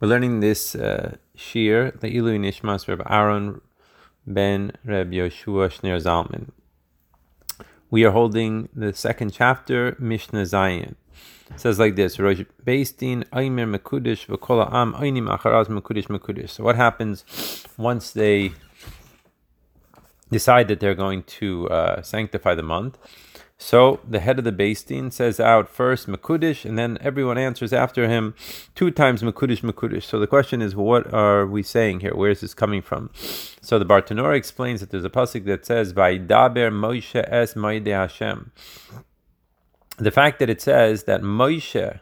We're learning this uh, shir, the Ilu Nishmas Reb Aaron ben Reb Yoshua Shneur Zalman. We are holding the second chapter, Mishnah Zayin. It says like this: Rosh Beis Din Aimer Mekudish v'Kol Am Ainim Acharaz Mekudish Mekudish. So what happens once they decide that they're going to uh, sanctify the month? So the head of the Din says out first Makudish, and then everyone answers after him two times Makudish, Makudish. So the question is, what are we saying here? Where is this coming from? So the Bartanura explains that there's a pasuk that says, "Vaidaber Moshe es Moide Hashem." The fact that it says that Moshe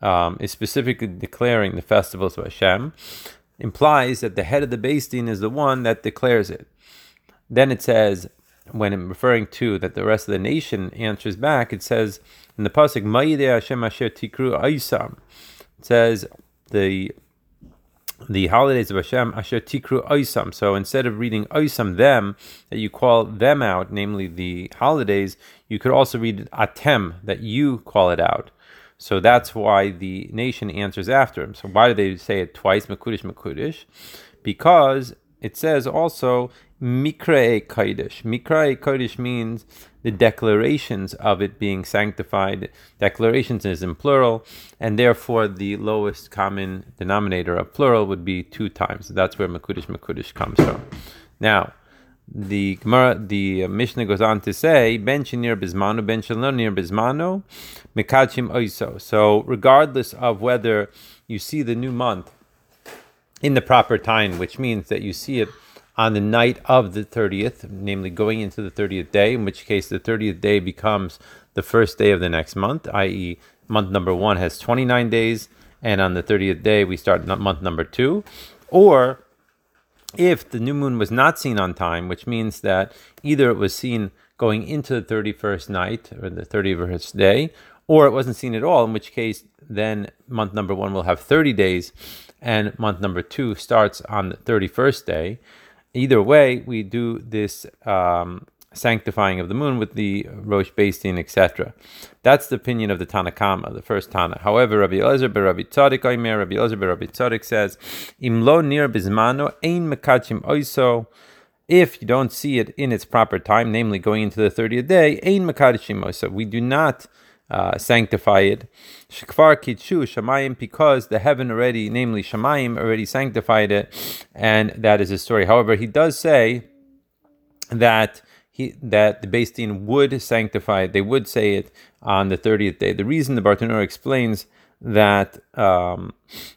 um, is specifically declaring the festivals of Hashem implies that the head of the Din is the one that declares it. Then it says when I'm referring to that the rest of the nation answers back, it says in the pasuk Hashem Asher Tikru Aisam. It says the the holidays of Hashem Asher Tikru Aisam. So instead of reading Aisam them, that you call them out, namely the holidays, you could also read Atem that you call it out. So that's why the nation answers after him. So why do they say it twice, Makudish, Makudish? Because it says also Mikrae Kodesh. Mikrae Kodesh means the declarations of it being sanctified. Declarations is in plural, and therefore the lowest common denominator of plural would be two times. That's where Makudish Makudish comes from. Now, the Gemara, the Mishnah goes on to say, Ben Shinir Bismano, Ben Shalonir Bismano, Mikachim Oiso. So, regardless of whether you see the new month in the proper time, which means that you see it on the night of the 30th, namely going into the 30th day, in which case the 30th day becomes the first day of the next month, i.e., month number one has 29 days, and on the 30th day we start month number two. Or if the new moon was not seen on time, which means that either it was seen going into the 31st night or the 31st day, or it wasn't seen at all, in which case then month number one will have 30 days, and month number two starts on the 31st day either way, we do this um, sanctifying of the moon with the Rosh Beis Din, etc. That's the opinion of the Tanakama, the first Tana. However, Rabbi Elazar ber Rabbi Tzadik Oimer, Rabbi Elazar ber Rabbi Tzadik says, Im lo nir bizmano ein mekachim oiso. If you don't see it in its proper time, namely going into the 30th day, ein mekachim oiso. We do not uh, sanctify it. Shekvar Kitshu Shamayim, because the heaven already, namely Shamayim, already sanctified it, and that is his story. However, he does say that he that the Beis Din would sanctify it, they would say it on the 30th day. The reason the Bartanura explains that um,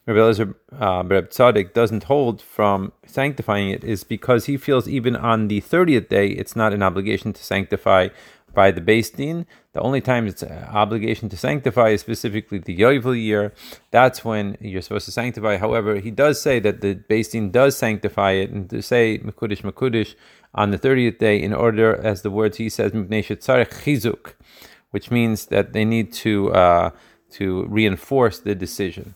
Rabbi Elazar uh, Reb Tzaddik doesn't hold from sanctifying it is because he feels even on the 30th day it's not an obligation to sanctify by the Beis Din. The only time it's obligation to sanctify is specifically the Yovel year. That's when you're supposed to sanctify. However, he does say that the Beis Din does sanctify it and to say Mekudish Mekudish on the 30th day in order, as the words he says, chizuk, which means that they need to uh, to reinforce the decision.